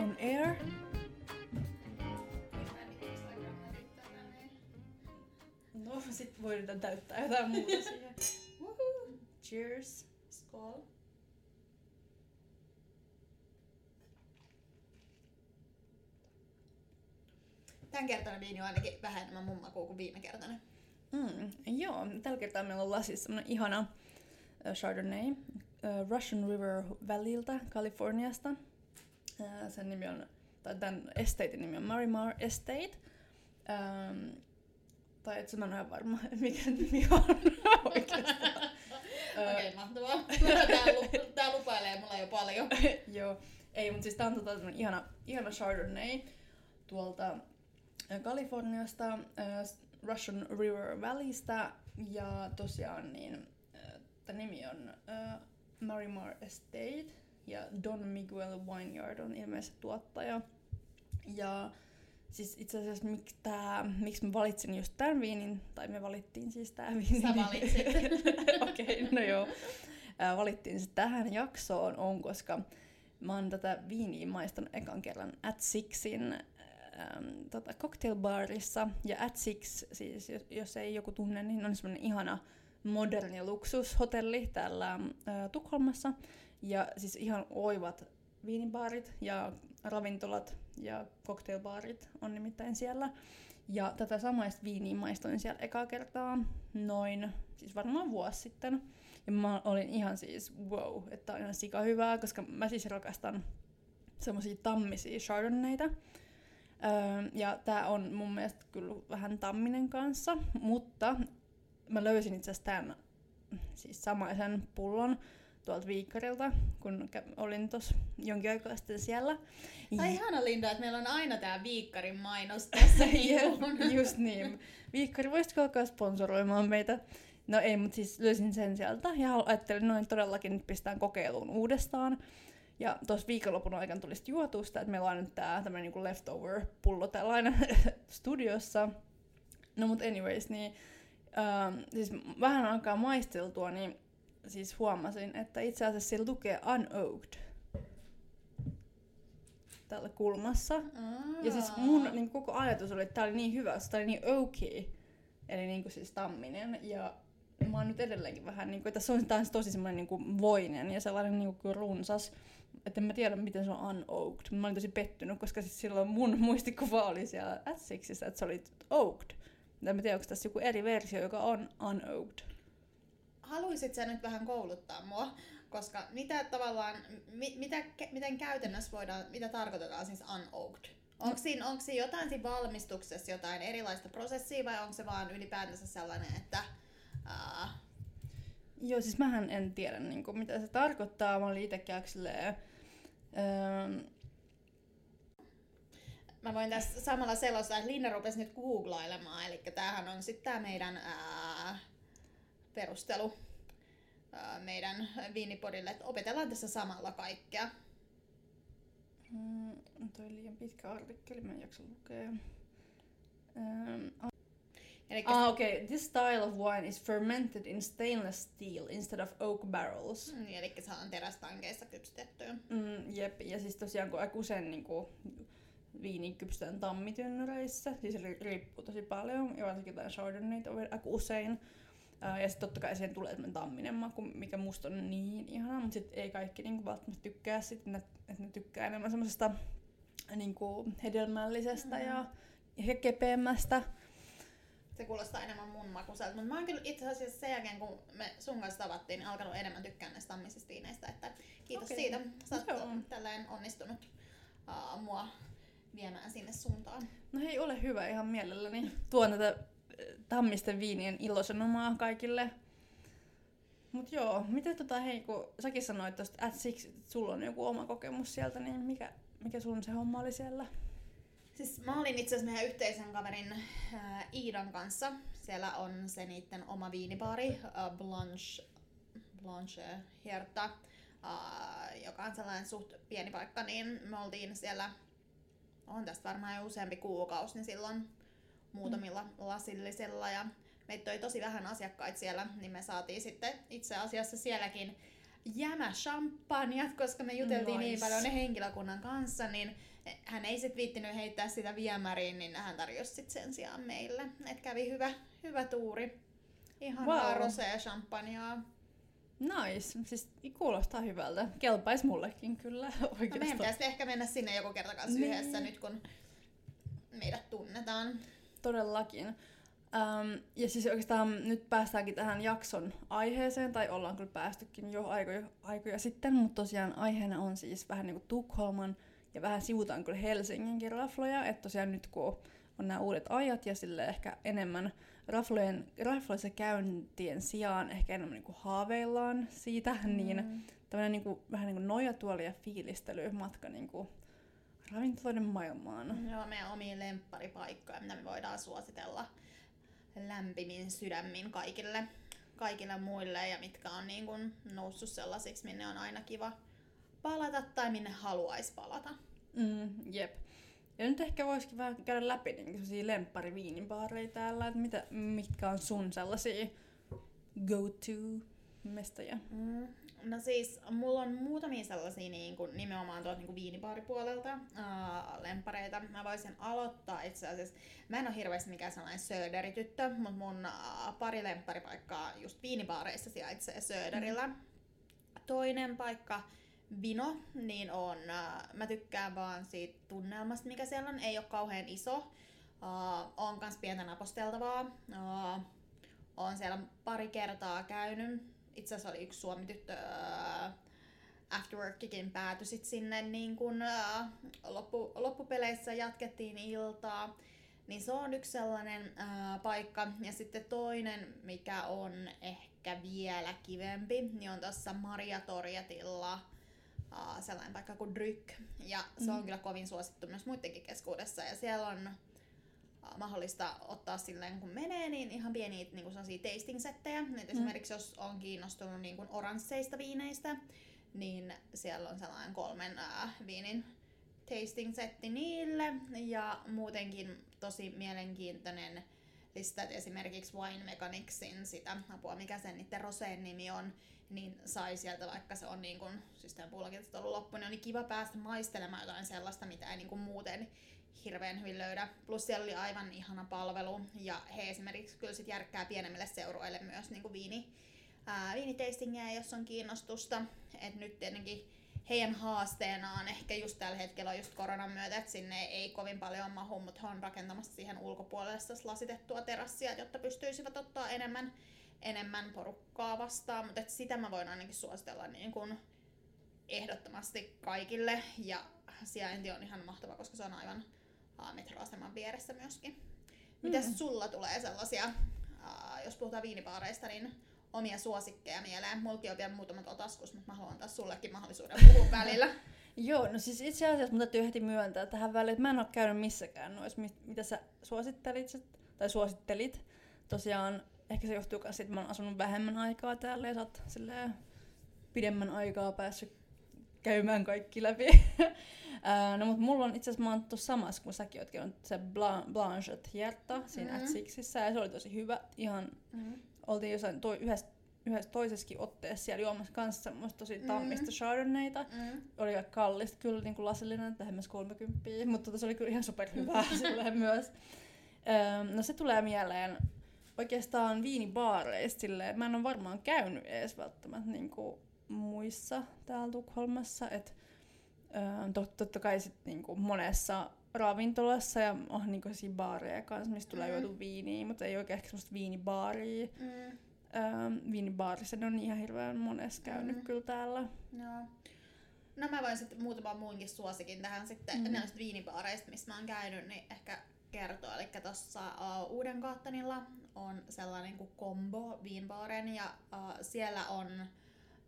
on air. No, sit voidaan täyttää jotain muuta siihen. Woohoo! Cheers. Skål. Tämän kertainen viini on ainakin vähän enemmän mun makua kuin viime kertainen. Mm, joo, tällä kertaa meillä on lasissa semmonen ihana uh, Chardonnay uh, Russian River Valleyltä Kaliforniasta. Uh, sen nimi on, tai tämän estatein nimi on Marimar Estate. Um, tai et mä en ole varma, mikä nimi on oikeastaan. Okei, okay, mahtavaa. Tää, lu- tää lupailee mulla jo paljon. Joo, ei, mutta siis tää on tota ihana, ihana Chardonnay tuolta äh, Kaliforniasta, äh, Russian River Valleystä ja tosiaan niin äh, tämä nimi on äh, Marimar Estate ja Don Miguel Wineyard on ilmeisesti tuottaja. Ja siis itse asiassa mik tää, miksi mä valitsin just tämän viinin, tai me valittiin siis tää viini. Sä valitsit. Okei, okay, no joo. Valittiin se tähän jaksoon on, koska mä oon tätä viiniä maistanut ekan kerran At Sixin ähm, tota, cocktailbarissa. Ja At Six, siis jos, jos ei joku tunne, niin on semmoinen ihana moderni luksushotelli täällä äh, Tukholmassa. Ja siis ihan oivat viinibaarit ja ravintolat ja cocktailbaarit on nimittäin siellä. Ja tätä samaista viiniä maistoin siellä ekaa kertaa noin, siis varmaan vuosi sitten. Ja mä olin ihan siis wow, että on ihan sika hyvää, koska mä siis rakastan semmosia tammisia chardonnayta. Öö, ja tää on mun mielestä kyllä vähän tamminen kanssa, mutta mä löysin itse asiassa tämän siis samaisen pullon tuolta Viikkarilta, kun olin tuossa jonkin aikaa sitten siellä. Tai ihana Linda, että meillä on aina tää Viikkarin mainos tässä. Jep, just niin. Viikkari, voisitko alkaa sponsoroimaan meitä? No ei, mutta siis löysin sen sieltä ja ajattelin noin todellakin nyt pistään kokeiluun uudestaan. Ja tuossa viikonlopun aikana tuli sitten juotua sitä, että meillä on nyt tää tämmönen niinku leftover-pullo tällainen studiossa. No mut anyways, niin ähm, siis vähän aikaa maisteltua, niin siis huomasin, että itse asiassa sillä lukee unoaked täällä kulmassa. Aa. Ja siis mun niin koko ajatus oli, että tää oli niin hyvä, koska tää oli niin okay. Eli niin kuin siis tamminen. Ja mä oon nyt edelleenkin vähän, niin kuin, että se on taas tosi semmoinen niin kuin voinen ja sellainen niin kuin runsas. Että en mä tiedä, miten se on unoaked. Mä olin tosi pettynyt, koska siis silloin mun muistikuva oli siellä Atsixissä, että se oli oaked. En mä tiedä, onko tässä joku eri versio, joka on unoaked. Haluisit sä nyt vähän kouluttaa mua? Koska mitä tavallaan, mi, mitä, ke- miten käytännössä voidaan, mitä tarkoitetaan siis unoaked? Onko siinä, onko siinä jotain siinä valmistuksessa, jotain erilaista prosessia vai onko se vaan ylipäätänsä sellainen, että ää, Joo, siis mähän en tiedä, niin kuin, mitä se tarkoittaa. Mä olin itse silleen, öö, Mä voin tässä samalla selostaa, että Linna rupesi nyt googlailemaan, eli tämähän on sitten tämä meidän ää, perustelu meidän viinipodille, että opetellaan tässä samalla kaikkea. Mm, toi on liian pitkä artikkeli, mä en jaksa lukea. Um, ah, okei. Okay. This style of wine is fermented in stainless steel instead of oak barrels. Mm, eli se on terästankeissa kypsytettyä. Mm, jep, ja siis tosiaan kun aika usein niin kuin, viini kypsytetään tammitynnyreissä, siis ri- riippuu tosi paljon, ja varsinkin jotain chardonnayta aika usein. Ja sitten totta kai siihen tulee semmoinen tamminen maku, mikä musta on niin ihana, mutta sitten ei kaikki niinku välttämättä tykkää sit, että ne tykkää enemmän semmoisesta niinku hedelmällisestä Mm. ja ehkä kepeämmästä. Se kuulostaa enemmän mun makuiselta, mutta mä oon kyllä itse asiassa sen jälkeen, kun me sun kanssa tavattiin, niin alkanut enemmän tykkää näistä tammisista viineistä, että kiitos Okei. siitä. Sä oot Joo. tälleen onnistunut uh, mua viemään sinne suuntaan. No hei, ole hyvä ihan mielelläni. Tuon tätä tammisten viinien ilosanomaa kaikille. Mut joo, miten tota, hei, kun säkin sanoit tosta että sulla on joku oma kokemus sieltä, niin mikä, mikä sun se homma oli siellä? Siis mä olin itse asiassa meidän yhteisen kaverin äh, Iidan kanssa. Siellä on se niiden oma viinibaari, äh, Blanche, Blanche Herta, äh, joka on sellainen suht pieni paikka, niin me oltiin siellä, on tästä varmaan jo useampi kuukausi, niin silloin muutamilla mm. lasillisilla ja meitä toi tosi vähän asiakkaita siellä, niin me saatiin sitten itse asiassa sielläkin jämä champanjat, koska me juteltiin nice. niin Nice. paljon ne henkilökunnan kanssa, niin hän ei sit viittinyt heittää sitä viemäriin, niin hän tarjosi sit sen sijaan meille. Et kävi hyvä, hyvä tuuri. Ihan Wow. rosea champanjaa. Nice. Siis kuulostaa hyvältä. Kelpais mullekin kyllä No meidän oikeastaan. pitäisi ehkä mennä sinne joku kerta kanssa Niin. yhdessä nyt, kun meidät tunnetaan. Todellakin. Um, ja siis oikeastaan nyt päästäänkin tähän jakson aiheeseen, tai ollaan kyllä päästykin jo aikoja, aikoja sitten, mutta tosiaan aiheena on siis vähän niin kuin Tukholman ja vähän sivutaan kyllä Helsinginkin rafloja, että tosiaan nyt kun on nämä uudet ajat ja sille ehkä enemmän raflojen, rafloissa käyntien sijaan ehkä enemmän niin kuin haaveillaan siitä, mm. niin tämmöinen niin kuin, vähän niin kuin nojatuoli ja fiilistely matka niin kuin ravintoloiden maailmaan. Joo, meidän omiin lempparipaikkoja, mitä me voidaan suositella lämpimin sydämin kaikille, kaikille muille ja mitkä on niin kuin noussut sellaisiksi, minne on aina kiva palata tai minne haluaisi palata. Mm, jep. Ja nyt ehkä voisikin vähän käydä läpi niin sellaisia lemppariviinibaareja täällä, että mitä, mitkä on sun sellaisia go-to mestoja. Mm. No siis, mulla on muutamia sellaisia niin kuin, nimenomaan tuolta niin kuin viinibaaripuolelta uh, lempareita. Mä voisin aloittaa itse asiassa. Mä en ole hirveästi mikään sellainen sööderityttö, mutta mun uh, pari lempparipaikkaa just viinibaareissa sijaitsee sööderillä. Mm. Toinen paikka, Vino, niin on, uh, mä tykkään vaan siitä tunnelmasta, mikä siellä on. Ei ole kauhean iso. Uh, on kans pientä naposteltavaa. Uh, on siellä pari kertaa käynyt. Itse asiassa oli yksi suomi-tyttö uh, Afterworkikin päätyi sit sinne niin kun, uh, loppu, loppupeleissä jatkettiin iltaa. Niin se on yksi sellainen uh, paikka. Ja sitten toinen, mikä on ehkä vielä kivempi, niin on tuossa Maria Torjatilla uh, sellainen paikka kuin Dryck. Ja se on Mm. kyllä kovin suosittu myös muidenkin keskuudessa. Ja siellä on mahdollista ottaa silleen kun menee, niin ihan pieniä niin kuin tasting-settejä. Mm. Esimerkiksi jos on kiinnostunut niin kuin oransseista viineistä, niin siellä on sellainen kolmen uh, viinin tasting-setti niille. Ja muutenkin tosi mielenkiintoinen lista, esimerkiksi Wine Mechanicsin sitä apua, mikä sen niiden roseen nimi on, niin sai sieltä, vaikka se on niin kuin, siis tämän pullakirjat ollut loppu, niin oli kiva päästä maistelemaan jotain sellaista, mitä ei niin kuin muuten hirveän hyvin löydä. Plus siellä oli aivan ihana palvelu, ja he esimerkiksi kyllä sit järkkää pienemmille seuroille myös niin kuin viini, ää, viinitastingia, jos on kiinnostusta. Et nyt tietenkin heidän haasteenaan ehkä just tällä hetkellä on just koronan myötä, että sinne ei kovin paljon mahu, mutta he on rakentamassa siihen ulkopuolelle lasitettua terassia, jotta pystyisivät ottaa enemmän, enemmän porukkaa vastaan. Mutta sitä mä voin ainakin suositella niin kun ehdottomasti kaikille. Ja sijainti on ihan mahtava, koska se on aivan metroaseman vieressä myöskin. Mitäs Mm. sulla tulee sellaisia, aa, jos puhutaan viinibaareista, niin omia suosikkeja mieleen. Mulki on vielä muutama tuolla taskussa, mutta mä haluan antaa sullekin mahdollisuuden puhua välillä. Joo, no siis itse asiassa mun täytyy heti myöntää tähän väliin, että mä en ole käynyt missäkään noissa, mit- mitä sä suosittelit, sit- tai suosittelit. Tosiaan, ehkä se johtuu myös siitä, että mä oon asunut vähemmän aikaa täällä ja sä oot silleen pidemmän aikaa päässyt käymään kaikki läpi. No mut mulla on itse asiassa, mä oon tuossa samassa, kun säkin oot käynyt se Blan- Blanchett Hierta siinä Mhm. mm. Sixissä, ja se oli tosi hyvä. Ihan Mm. oltiin jossain toi, yhdessä, yhdessä toisessakin otteessa siellä juomassa kanssa semmoista tosi Mhm. tammista chardonnayta Mm. oli aika kallista kyllä niin kuin lasillinen, lähemmäs 30, mutta tota, se oli kyllä ihan superhyvää silleen myös. Öö, no se tulee mieleen oikeastaan viinibaareista silleen, mä en ole varmaan käynyt edes välttämättä niin kuin muissa täällä Tukholmassa, että tot, totta kai sit niin kuin monessa ravintolassa ja on niin kuin baareja kanssa, mistä tulee Mm. juotu viiniä, mutta ei oikein ehkä semmoista viinibaaria. Mm. Viinibaarissa ne on ihan hirveän monessa käynyt Mm. kyllä täällä. Joo. No mä voin sitten muutaman muunkin suosikin tähän sitten Mm. näistä viinibaareista, missä mä oon käynyt, niin ehkä kertoa. Eli tuossa uh, Uuden Kaattanilla on sellainen kuin Combo Viinbaaren ja uh, siellä on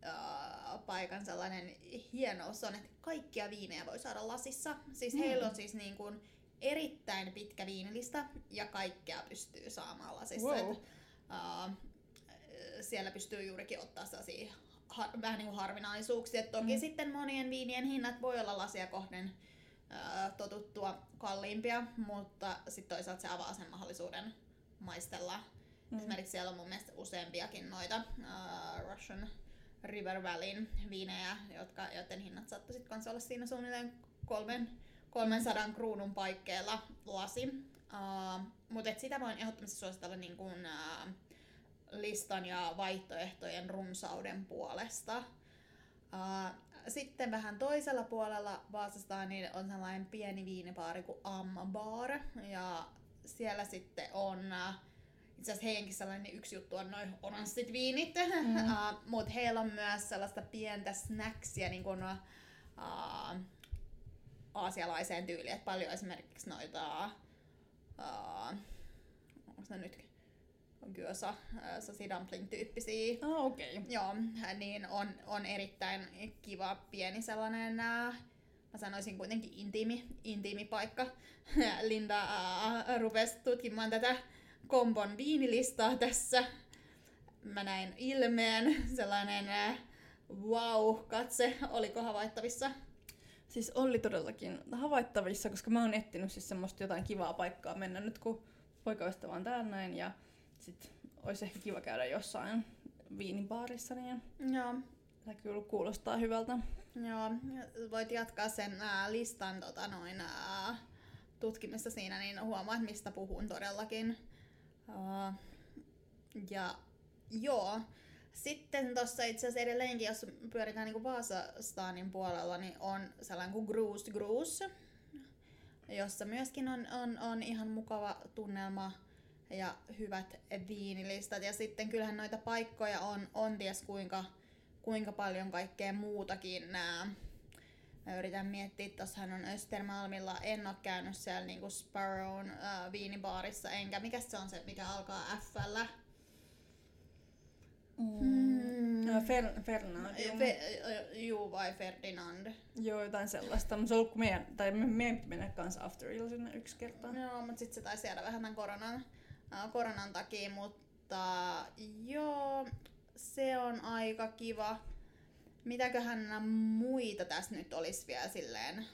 uh, paikan sellainen hienous on, että kaikkia viinejä voi saada lasissa. Siis Mm. heillä on siis niin kuin erittäin pitkä viinilista ja kaikkea pystyy saamaan lasissa. Wow. Et, uh, siellä pystyy juurikin ottaa sellaisia har, vähän niin kuin harvinaisuuksia. Et toki Mm. sitten monien viinien hinnat voi olla lasia kohden ää, totuttua kalliimpia, mutta sitten toisaalta se avaa sen mahdollisuuden maistella. Mm. Esimerkiksi siellä on mun mielestä useampiakin noita ää, Russian River Valleyn viinejä, jotka, joiden hinnat saattoi sitten kanssa olla siinä suunnilleen kolmen, 300 kruunun paikkeilla lasi. Uh, Mutta sitä voin ehdottomasti suositella niin kuin, uh, listan ja vaihtoehtojen runsauden puolesta. Uh, sitten vähän toisella puolella Vaasasta niin on sellainen pieni viinipaari kuin Ambar. Ja siellä sitten on uh, itse asiassa heidänkin sellainen yksi juttu on noin oranssit viinit, mm. uh, mutta heillä on myös sellaista pientä snacksia niin kuin, uh, aasialaiseen tyyliin, että paljon esimerkiksi noita, uh, onko ne nyt gyoza, sasi dumpling tyyppisiä. Oh, okei. Okay. Joo, niin on, on erittäin kiva pieni sellainen, uh, mä sanoisin kuitenkin intiimi, intiimi paikka. Linda uh, rupesi tutkimaan tätä kombon viinilistaa tässä. Mä näin ilmeen, sellainen uh, wow-katse, oliko havaittavissa? Siis oli todellakin havaittavissa, koska mä oon etsinyt siis semmoista jotain kivaa paikkaa mennä nyt, kun poikaystävä on täällä näin ja sit olisi ehkä kiva käydä jossain viinibaarissa, niin Joo. Tämä kyllä kuulostaa hyvältä. Joo, voit jatkaa sen ää, listan tota, noin, ää, tutkimista siinä, niin huomaat, mistä puhun todellakin. Ja joo, sitten tuossa itse asiassa edelleenkin, jos pyöritään niin Vaasastaanin puolella, niin on sellainen kuin Gruus Gruus, jossa myöskin on, on, on ihan mukava tunnelma ja hyvät viinilistat. Ja sitten kyllähän noita paikkoja on, on ties kuinka, kuinka paljon kaikkea muutakin. Nää. Mä yritän miettiä, tossahan on Östermalmilla, en ole käynyt siellä niinku Sparrown äh, viinibaarissa, enkä mikä se on se, mikä alkaa F-llä. Mm. Fer, Fernand. Fe, juu, vai Ferdinand. Joo, jotain sellaista. Mutta se on ollut, kun meidän, tai me, meidän piti mennä kanssa After sinne yksi kerta. Joo, mutta sitten se taisi jäädä vähän tämän koronan, äh, koronan takia, mutta joo, se on aika kiva. Mitäköhän muita tässä nyt olisi vielä silleen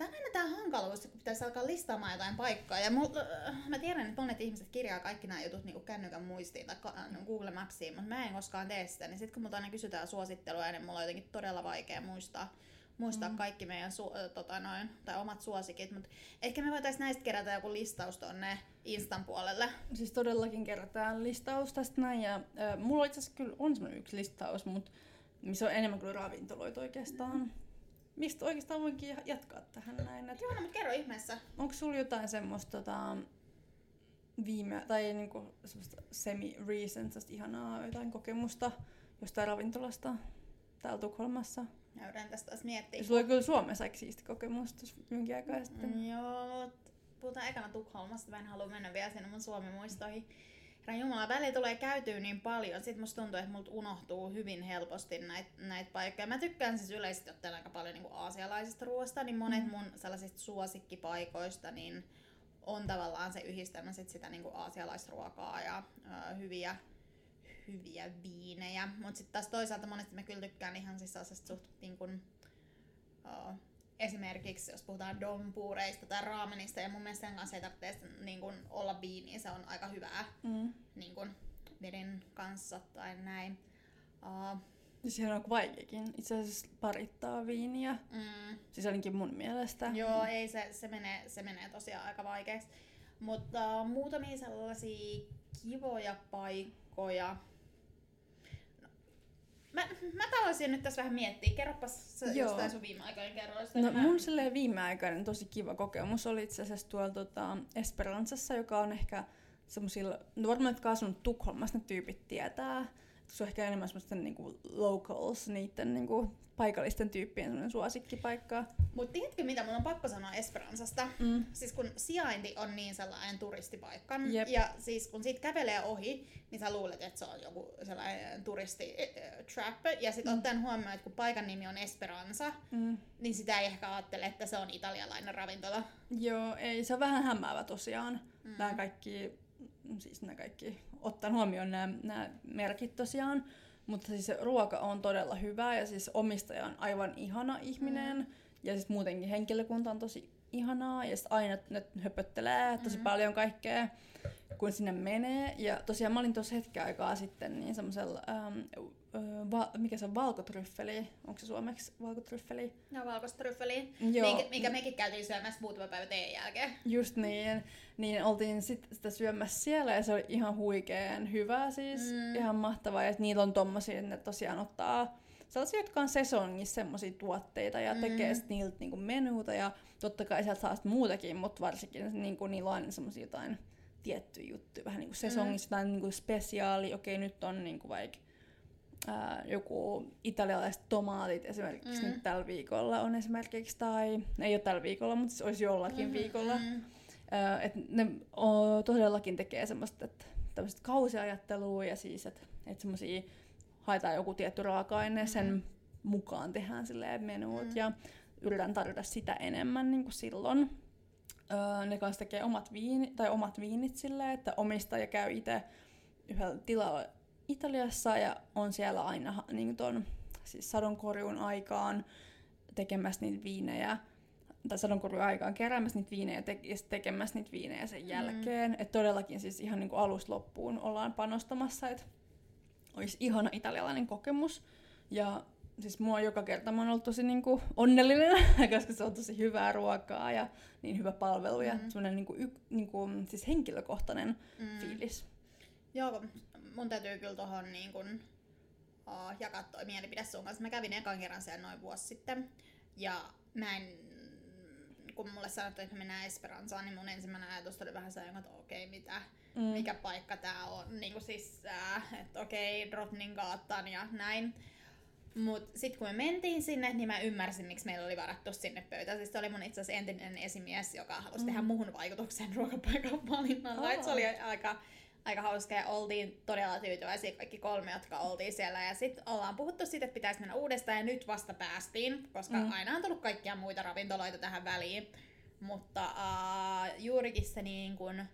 Tämä on aina tämä hankaluus, kun pitäisi alkaa listaamaan jotain paikkaa. Ja mul, äh, mä tiedän, että monet ihmiset kirjaa kaikki nämä jutut niin kännykän muistiin tai äh, Google Mapsiin, mutta mä en koskaan tee sitä. Niin sitten kun multa aina kysytään suosittelua, niin mulla on jotenkin todella vaikea muistaa, muistaa mm. kaikki meidän su, äh, tota noin, tai omat suosikit. Mutta ehkä me voitaisiin näistä kerätä joku listaus tonne Instan puolelle. Siis todellakin kerätään listaus tästä näin. Ja, äh, mulla itse asiassa kyllä on semmoinen yksi listaus, mutta missä on enemmän kuin ravintoloita oikeastaan. Mm mistä oikeastaan voinkin jatkaa tähän näin. Että Joo, no, mutta kerro ihmeessä. Onko sulla jotain semmoista tota, viime, tai niinku semmoista semi-recent, ihanaa jotain kokemusta jostain ravintolasta täällä Tukholmassa? Mä yritän tästä taas miettiä. Sulla oli kyllä Suomessa aika siisti kokemus jonkin aikaa sitten. Mm, joo, puhutaan ekana Tukholmasta, mä en halua mennä vielä sinne mun Suomi-muistoihin. Herran Jumala, välillä tulee käytyä niin paljon, sit musta tuntuu, että multa unohtuu hyvin helposti näitä näit paikkoja. Mä tykkään siis yleisesti ottaen aika paljon niin aasialaisesta ruoasta, niin monet mm. mun sellaisista suosikkipaikoista niin on tavallaan se yhdistelmä sit sitä niin aasialaisruokaa ja ö, hyviä, hyviä viinejä. Mutta sitten taas toisaalta monesti mä kyllä tykkään ihan siis sellaisesta suht niin kuin, ö, esimerkiksi jos puhutaan dompuureista tai raamenista, ja mun mielestä sen kanssa ei tarvitse niin kuin, olla viiniä, se on aika hyvää mm. niin kuin, veden kanssa tai näin. Uh, Sehän on vaikeakin itse asiassa parittaa viiniä. Mm. Siis ainakin mun mielestä. Joo, ei se, se, menee, se menee tosiaan aika vaikeaksi. Mutta uh, muutamia sellaisia kivoja paikkoja. Mä, mä tavoisin nyt tässä vähän miettiä. Kerropas Joo. jostain sun viimeaikainen kerroista. No mä... mun silleen viimeaikainen tosi kiva kokemus oli itse asiassa tuolla tota, Esperanzassa, joka on ehkä semmoisilla, no varmaan jotka asunut Tukholmassa ne tyypit tietää. Se on ehkä enemmän semmoisten niinku locals, niiden niinku paikallisten tyyppien suosikkipaikka. Mutta tiedätkö mitä, mun on pakko sanoa Esperanzasta. Mm. Siis kun sijainti on niin sellainen turistipaikka, Jep. ja siis kun siitä kävelee ohi, niin sä luulet, että se on joku sellainen turisti äh, trap. Ja sitten mm. ottaen huomioon, että kun paikan nimi on Esperanza, mm. niin sitä ei ehkä ajattele, että se on italialainen ravintola. Joo, ei, se on vähän hämäävä tosiaan. Mm. Nämä kaikki, siis nämä kaikki, ottaen huomioon nämä, nämä merkit tosiaan. Mutta siis ruoka on todella hyvää ja siis omistaja on aivan ihana ihminen. Mm. Ja siis muutenkin henkilökunta on tosi ihanaa ja aina ne höpöttelee tosi mm. paljon kaikkea kun sinne menee. Ja tosiaan mä olin tuossa hetken aikaa sitten niin semmoisella, ähm, va, mikä se on, valkotryffeli, onko se suomeksi valkotryffeli? No minkä, minkä mekin käytiin syömässä muutama päivä teidän jälkeen. Just niin, niin oltiin sit sitä syömässä siellä ja se oli ihan huikeen hyvää siis, Mm. ihan mahtavaa. Ja niillä on tommosia, että ne tosiaan ottaa sellaisia, jotka on sesongissa semmoisia tuotteita ja Mm. tekee sit niiltä niinku menuuta ja totta kai sieltä saa muutakin, mutta varsinkin niinku, niillä on aina semmoisia jotain tiettyjä juttuja, vähän niinku sesongissa jotain niinku spesiaali, okei nyt on niinku vaikka ää, joku italialaiset tomaatit esimerkiksi Mm. nyt tällä viikolla on esimerkiksi, tai ei ole tällä viikolla, mutta se olisi jollakin Mhm, viikolla. mm. Öö, et ne o, todellakin tekee semmoista, että tämmöistä kausiajattelua ja siis, että et semmoisia haetaan joku tietty raaka-aine, sen mukaan tehdään silleen menuut Mm. ja yritän tarjota sitä enemmän niin kuin silloin. Öö, ne kanssa tekee omat, viini, tai omat viinit silleen, että omistaja käy itse yhdellä tilalla Italiassa ja on siellä aina niin ton, siis sadonkorjuun aikaan tekemässä niitä viinejä tai sadonkorjuun aikaan keräämässä niitä viinejä ja, te- ja tekemässä niitä viinejä sen jälkeen. Mm. Että todellakin siis ihan niin alusta loppuun ollaan panostamassa, että olisi ihana italialainen kokemus. Ja siis mua joka kerta mä oon ollut tosi niin kuin onnellinen, koska se on tosi hyvää ruokaa ja niin hyvä palvelu ja Mm. semmoinen niin kuin, niin kuin, siis henkilökohtainen Mm. fiilis. Joo, mun täytyy kyllä tohon niin kun, uh, jakaa toi mielipide sun kanssa. Mä kävin ekan kerran siellä noin vuosi sitten. Ja mä en, kun mulle sanottiin, että me mennään Esperanzaan, niin mun ensimmäinen ajatus oli vähän sellainen, että okei, mitä, Mm. mikä paikka tää on. Niin kuin siis, äh, että okei, Drottninggatan ja näin. Mut sit kun me mentiin sinne, niin mä ymmärsin, miksi meillä oli varattu sinne pöytä. Siis se oli mun itse asiassa entinen esimies, joka halusi Mm. tehdä muhun vaikutuksen ruokapaikan valinnalla. Et se oli aika, aika hauska ja oltiin todella tyytyväisiä kaikki kolme, jotka oltiin siellä. Ja sitten ollaan puhuttu siitä, että pitäisi mennä uudestaan ja nyt vasta päästiin, koska Mm. aina on tullut kaikkia muita ravintoloita tähän väliin. Mutta uh, juurikin se niin kun, uh,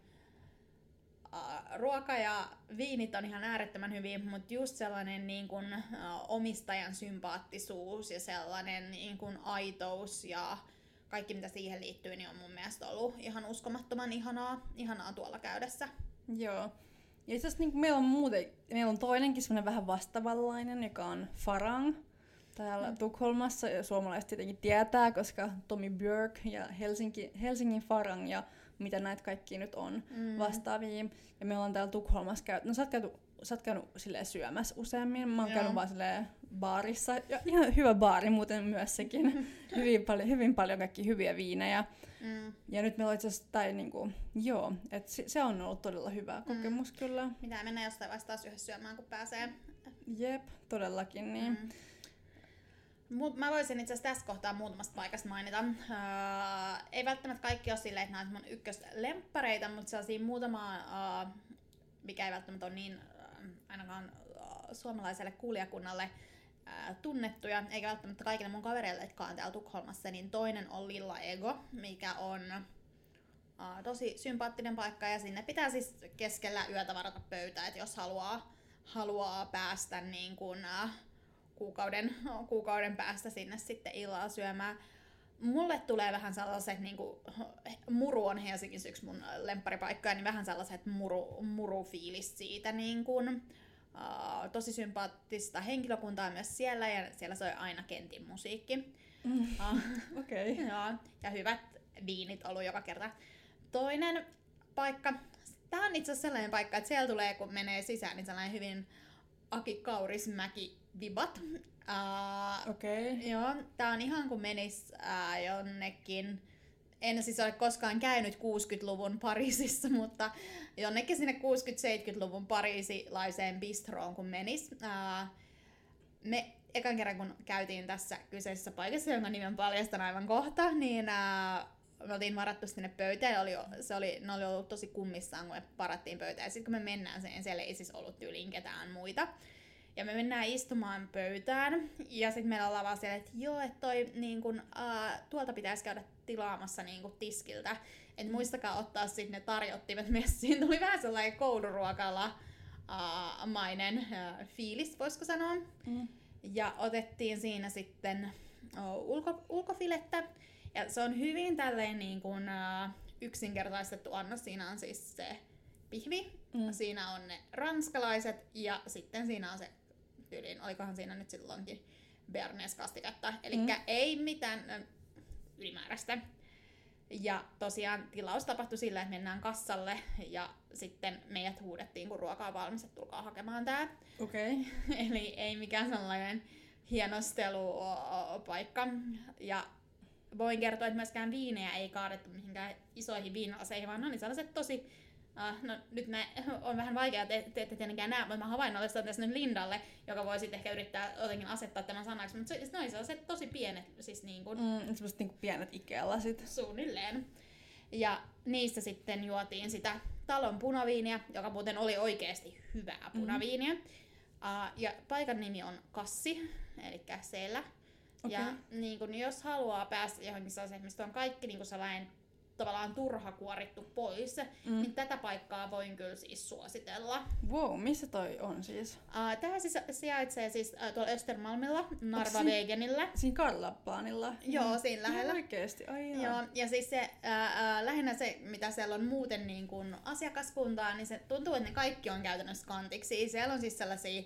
ruoka ja viinit on ihan äärettömän hyviä, mutta just sellainen niin kun, uh, omistajan sympaattisuus ja sellainen niin kun, aitous ja kaikki mitä siihen liittyy, niin on mun mielestä ollut ihan uskomattoman ihanaa, ihanaa tuolla käydessä. Joo. Ja itse asiassa niin meillä on muuten, meillä on toinenkin semmoinen vähän vastaavanlainen, joka on Farang täällä mm. Tukholmassa. Ja suomalaiset tietenkin tietää, koska Tommy Björk ja Helsinki, Helsingin Farang ja mitä näitä kaikki nyt on Mm. vastaavia. Ja me ollaan täällä Tukholmassa käyty, no sä oot käynyt, sä oot käynyt silleen syömässä useammin, mä oon Joo. käynyt vaan silleen baarissa. Ja ihan hyvä baari muuten myös sekin. hyvin, paljon, hyvin paljon kaikki hyviä viinejä. Mm. Ja nyt meillä on itse asiassa, tai niinku, joo, että se, se on ollut todella hyvä kokemus mm. kyllä. Mitä mennä jostain vasta taas yhdessä syömään, kun pääsee. Jep, todellakin niin. Mm. Mä voisin itse asiassa tässä kohtaa muutamasta paikasta mainita. Öö, ei välttämättä kaikki ole silleen, että nämä on mun ykköslemppareita, mutta sellaisia muutama, öö, mikä ei välttämättä ole niin öö, ainakaan öö, suomalaiselle kuulijakunnalle öö, tunnettuja, eikä välttämättä kaikille mun kavereillekaan täällä Tukholmassa, niin toinen on Lilla Ego, mikä on öö, tosi sympaattinen paikka ja sinne pitää siis keskellä yötä varata pöytä, että jos haluaa, haluaa päästä niin kuin, öö, kuukauden, kuukauden päästä sinne sitten illalla syömään. Mulle tulee vähän sellaiset, niin kuin, muru on Helsingin yksi mun lempparipaikkoja, niin vähän sellaiset muru, murufiilis siitä. Niin kuin, uh, tosi sympaattista henkilökuntaa myös siellä ja siellä soi aina kentin musiikki. Mm. Uh, Okei. Okay. Joo, ja hyvät viinit ollut joka kerta. Toinen paikka, tämä on itse asiassa sellainen paikka, että siellä tulee, kun menee sisään, niin sellainen hyvin Aki Kaurismäki vibat. Uh, Okei. Okay. joo, tää on ihan kuin menis uh, jonnekin, en siis ole koskaan käynyt 60-luvun Pariisissa, mutta jonnekin sinne 60-70-luvun pariisilaiseen bistroon kun menis. Uh, me ekan kerran kun käytiin tässä kyseisessä paikassa, jonka nimen paljastan aivan kohta, niin ää, me oltiin varattu sinne pöytään. ja Oli, se oli, ne oli ollut tosi kummissaan, kun me varattiin pöytään. Ja sitten kun me mennään sen, siellä ei siis ollut tyyliin ketään muita. Ja me mennään istumaan pöytään, ja sitten meillä ollaan vaan siellä, että joo, että toi, niin kun, ää, tuolta pitäisi käydä tilaamassa niin kun, tiskiltä. Että muistakaa ottaa sitten ne tarjottimet messiin. Tuli vähän sellainen kouluruokalla ää, mainen ää, fiilis, voisiko sanoa. Mm. Ja otettiin siinä sitten o, ulko, ulkofilettä. Ja se on hyvin tälleen niin kuin, uh, yksinkertaistettu annos. Siinä on siis se pihvi, Mm. siinä on ne ranskalaiset ja sitten siinä on se tyyliin, olikohan siinä nyt silloinkin Bernes-kastiketta. Eli Mm. ei mitään ylimääräistä. Ja tosiaan tilaus tapahtui sillä, että mennään kassalle ja sitten meidät huudettiin, kun ruoka on valmis, että tulkaa hakemaan tää. Okei. Okay. Eli ei mikään sellainen hienostelupaikka. Ja voin kertoa, että myöskään viinejä ei kaadettu mihinkään isoihin viinaseihin, vaan ne oli sellaiset tosi Uh, no nyt mä, on vähän vaikea, te, te ette tietenkään näe, mutta mä havainnollistan tässä nyt Lindalle, joka voi sitten ehkä yrittää jotenkin asettaa tämän sanaksi, mutta se, ne oli sellaiset tosi pienet, siis niin kuin, Mm, semmoiset niinku pienet Ikea-lasit. Suunnilleen. Ja niistä sitten juotiin sitä talon punaviiniä, joka muuten oli oikeasti hyvää punaviiniä. Mm. Uh, ja paikan nimi on Kassi, eli siellä. Okei. Ja niin kun, jos haluaa päästä johonkin sellaiseen, mistä on kaikki niin kun sellainen tavallaan turha kuorittu pois, mm. Mm. niin tätä paikkaa voin kyllä siis suositella. Wow, missä toi on siis? Uh, tämä siis sijaitsee siis uh, tuolla Östermalmilla, Narva Wegenillä. Siinä Karlaplaanilla? Joo, siinä lähellä. Ihan oikeesti, ai joo. Joo, ja siis se, ää, ää, lähinnä se, mitä siellä on muuten niin kuin asiakaskuntaa, niin se tuntuu, että ne kaikki on käytännössä kantiksi. Siellä on siis sellaisia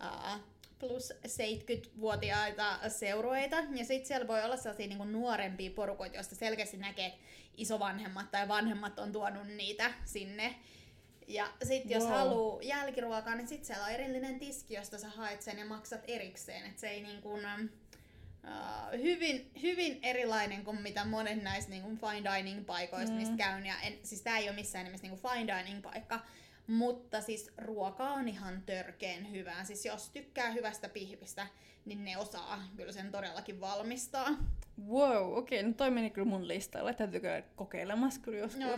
ää, plus 70-vuotiaita seurueita, ja sitten siellä voi olla sellaisia niin kuin nuorempia porukoita, joista selkeästi näkee, että isovanhemmat tai vanhemmat on tuonut niitä sinne. Ja sitten jos Wow. haluaa jälkiruokaa, niin sitten siellä on erillinen tiski, josta sä haet sen ja maksat erikseen. Et se ei niin kuin, Uh, hyvin, hyvin erilainen kuin mitä monet näistä niin kuin fine dining paikoista, Mm. mm. mistä käyn. Ja en, siis tää ei ole missään nimessä niin kuin fine dining paikka, mutta siis ruoka on ihan törkeen hyvää. Siis jos tykkää hyvästä pihvistä, niin ne osaa kyllä sen todellakin valmistaa. Wow, okei, okay, no toi meni kyllä mun listalle. Täytyy käydä kokeilemassa kyllä joskus. Joo.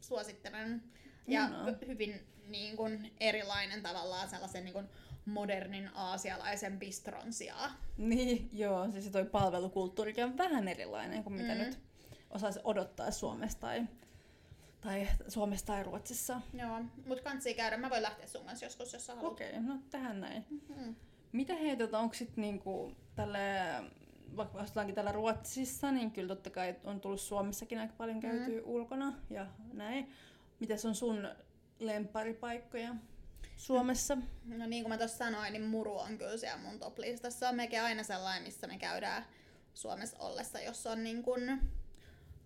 Suosittelen. Ja hy- hyvin niin kuin, erilainen tavallaan sellaisen niin kuin, modernin aasialaisen bistron sijaan. Niin, joo, siis toi palvelukulttuurikin on vähän erilainen kuin mitä Mm. nyt osaisi odottaa Suomessa tai, tai Suomessa tai Ruotsissa. Joo, mut kansi käydä. Mä voin lähteä sun kanssa joskus, jos sä haluat. Okei, okay, no tähän näin. Mm. Mitä hei, tota, onko sitten niinku tälle, vaikka asutaankin täällä Ruotsissa, niin kyllä totta kai on tullut Suomessakin aika paljon käytyä mm. ulkona ja näin. Mitäs on sun lempparipaikkoja Suomessa? No niin kuin mä tuossa sanoin, niin muru on kyllä siellä mun top-listassa. Se on melkein aina sellainen, missä me käydään Suomessa ollessa, jos on niin kuin,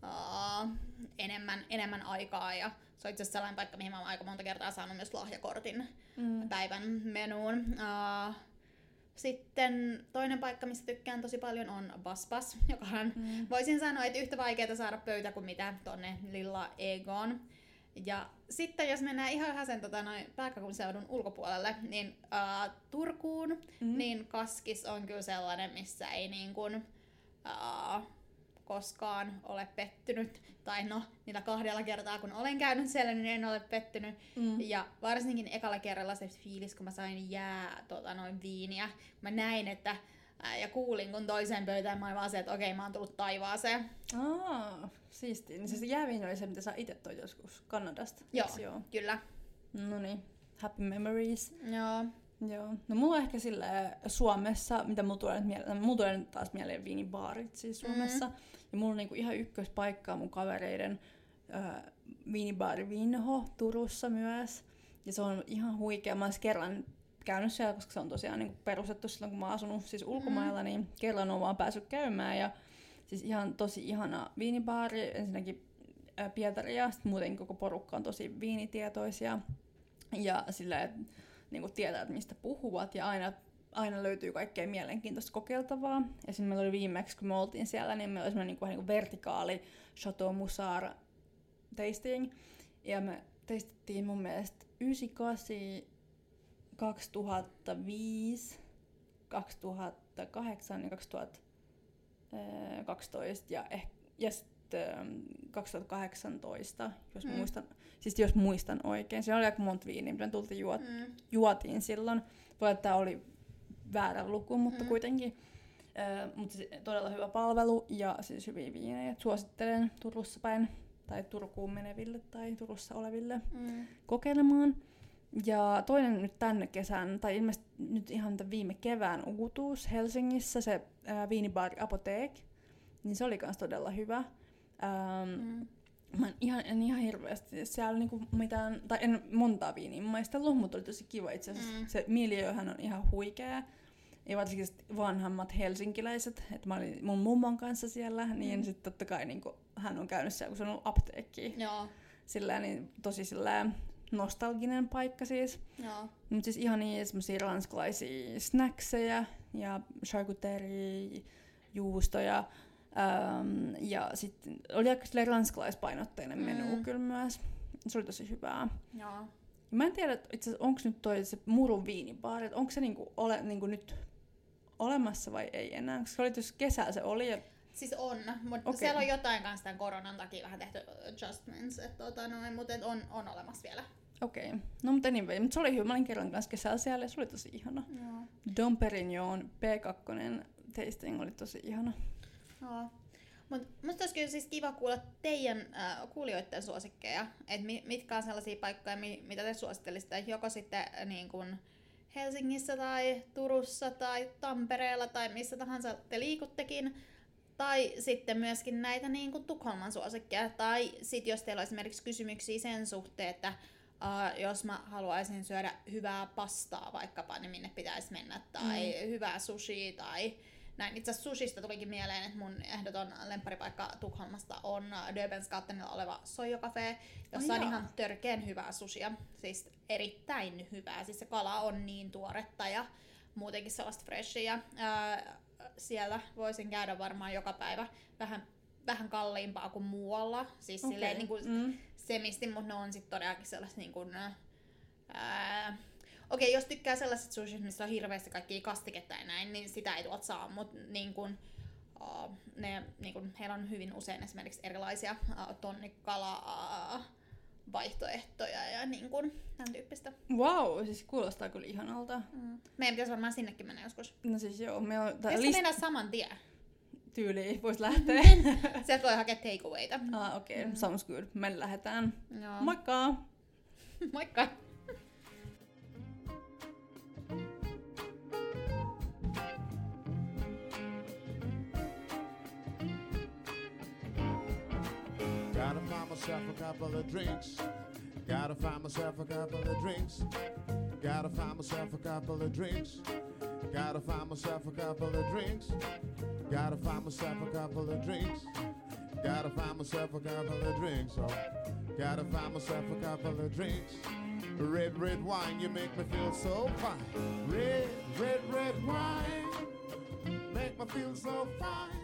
uh, enemmän, enemmän aikaa. Ja se on itse asiassa sellainen paikka, mihin mä oon aika monta kertaa saanut myös lahjakortin Mm. päivän menuun. Uh, sitten toinen paikka, missä tykkään tosi paljon, on Baspas, joka on, Mm. voisin sanoa, että yhtä vaikeaa saada pöytä kuin mitä tonne Lilla Egon. Ja sitten jos mennään ihan vähän sen tota, noin pääkaupunkiseudun ulkopuolelle, niin uh, Turkuun, Mm. niin Kaskis on kyllä sellainen, missä ei niin kuin, uh, koskaan ole pettynyt. Tai no, niillä kahdella kertaa kun olen käynyt siellä, niin en ole pettynyt. Mm. Ja varsinkin ekalla kerralla se fiilis, kun mä sain jää tota, noin viiniä. Mä näin, että ää, ja kuulin, kun toiseen pöytään mä olin vaan se, että okei, mä oon tullut taivaaseen. Aa, siistiä. Niin se, jääviin oli se, mitä sä itse toit joskus Kanadasta. Joo. joo? Kyllä. No niin, happy memories. Joo. Joo. No mulla on ehkä sillä Suomessa, mitä mulla tulee nyt mieleen, mulla tulee nyt taas mieleen viinibaarit siis Suomessa. Mm. Ja mulla on niinku ihan ykköspaikkaa mun kavereiden äh, viinibaari Vinho Turussa myös. Ja se on ihan huikea. Mä oon kerran käynyt siellä, koska se on tosiaan niinku perustettu silloin, kun mä oon asunut siis ulkomailla, niin kerran oon vaan päässyt käymään. Ja siis ihan tosi ihana viinibaari. Ensinnäkin äh, Pietari ja muuten koko porukka on tosi viinitietoisia. Ja sillä että niin tietää, että mistä puhuvat ja aina, aina löytyy kaikkea mielenkiintoista kokeiltavaa. Esimerkiksi meillä oli viimeksi, kun me oltiin siellä, niin meillä oli semmoinen niin kuin, niin kuin vertikaali Chateau Musar tasting. Ja me testattiin mun mielestä 98, 2005, 2008 ja 2012 ja, eh, ja 2018, jos, Mm. muistan, siis jos muistan oikein. Siinä oli aika monta viiniä, mitä me tultiin juot, Mm. juotiin silloin. Voi että tämä oli väärä luku, mutta Mm. kuitenkin. Ö, mutta se, todella hyvä palvelu ja siis hyviä viinejä. Suosittelen Turussa päin tai Turkuun meneville tai Turussa oleville Mm. kokeilemaan. Ja toinen nyt tänne kesän, tai ilmeisesti nyt ihan tämän viime kevään uutuus Helsingissä, se ää, viinibaari Apoteek, niin se oli myös todella hyvä. Ähm, Mm. Mä en ihan, en ihan hirveästi siellä niinku mitään, tai en montaa viiniä maistellut, mutta oli tosi kiva itse asiassa. Mm. Se miljööhän on ihan huikea. Ja varsinkin vanhemmat helsinkiläiset, että mä olin mun mummon kanssa siellä, niin Mm. sitten totta kai niinku, hän on käynyt siellä, kun se on ollut apteekki. Joo, Sillä niin tosi sillä nostalginen paikka siis. joo. Mutta siis ihan niin semmosia ranskalaisia snackseja ja charcuterie, juustoja. Ähm, ja sitten oli aika ranskalaispainotteinen menu Mm. kyllä myös. Se oli tosi hyvää. Joo. Ja Mä en tiedä, itse asiassa onko nyt toi se murun viinibaari, että onko se niinku ole, niinku nyt olemassa vai ei enää? Koska se oli tuossa kesällä se oli ja Siis on, mutta Okei. siellä on jotain kanssa tämän koronan takia vähän tehty adjustments, että tota noin, mutta et on, on olemassa vielä. okei. Okay. No mutta anyway, mutta se oli hyvä. Mä olin kerran kanssa kesällä siellä ja se oli tosi ihana. Joo. Dom Perignon P2 tasting oli tosi ihana. Joo. Mut musta olisi kyllä siis kiva kuulla teidän äh, kuulijoiden suosikkeja, että mi- mitkä on sellaisia paikkoja, mi- mitä te suosittelisitte, joko sitten äh, niin kun Helsingissä tai Turussa tai Tampereella tai missä tahansa te liikuttekin, tai sitten myöskin näitä niin kuin Tukholman suosikkeja, tai sitten jos teillä on esimerkiksi kysymyksiä sen suhteen, että uh, jos mä haluaisin syödä hyvää pastaa vaikkapa, niin minne pitäisi mennä, tai mm. hyvää sushi, tai näin. Itse asiassa sushista tulikin mieleen, että mun ehdoton lempparipaikka Tukholmasta on Döbensgattenilla oleva Soijokafe, jossa Ai on jaa. ihan törkeen hyvää sushia. Siis erittäin hyvää. Siis se kala on niin tuoretta ja muutenkin sellaista freshia. Ää, siellä voisin käydä varmaan joka päivä vähän, vähän kalliimpaa kuin muualla. Siis okay. silleen niin kuin mm. semisti, mutta ne on sitten todellakin sellaista niin kuin, ää, Okei, jos tykkää sellaisesta sushista, missä on hirveästi kaikkia kastiketta ja näin, niin sitä ei tuolta saa, mutta niin kuin, uh, ne, niin kuin, heillä on hyvin usein esimerkiksi erilaisia uh, tonnikala uh, vaihtoehtoja ja niin kuin, tämän tyyppistä. Wow, siis kuulostaa kyllä ihanalta. Mm. Meidän pitäisi varmaan sinnekin mennä joskus. No siis joo, me on tää list- mennä saman tien? tyyli, vois lähteä. Sieltä voi hakea takeawayta. ah, okei, okay. Mm. sounds good. Me lähdetään. Joo. Moikka! Moikka! Myself a couple of drinks. Gotta find myself a couple of drinks. Gotta find myself a couple of drinks. Gotta find myself a couple of drinks. Gotta find myself a couple of drinks. Gotta find myself a couple of drinks. Oh, gotta find myself a couple of drinks. Red, red wine, you make me feel so fine. Red, red, red wine, make me feel so fine.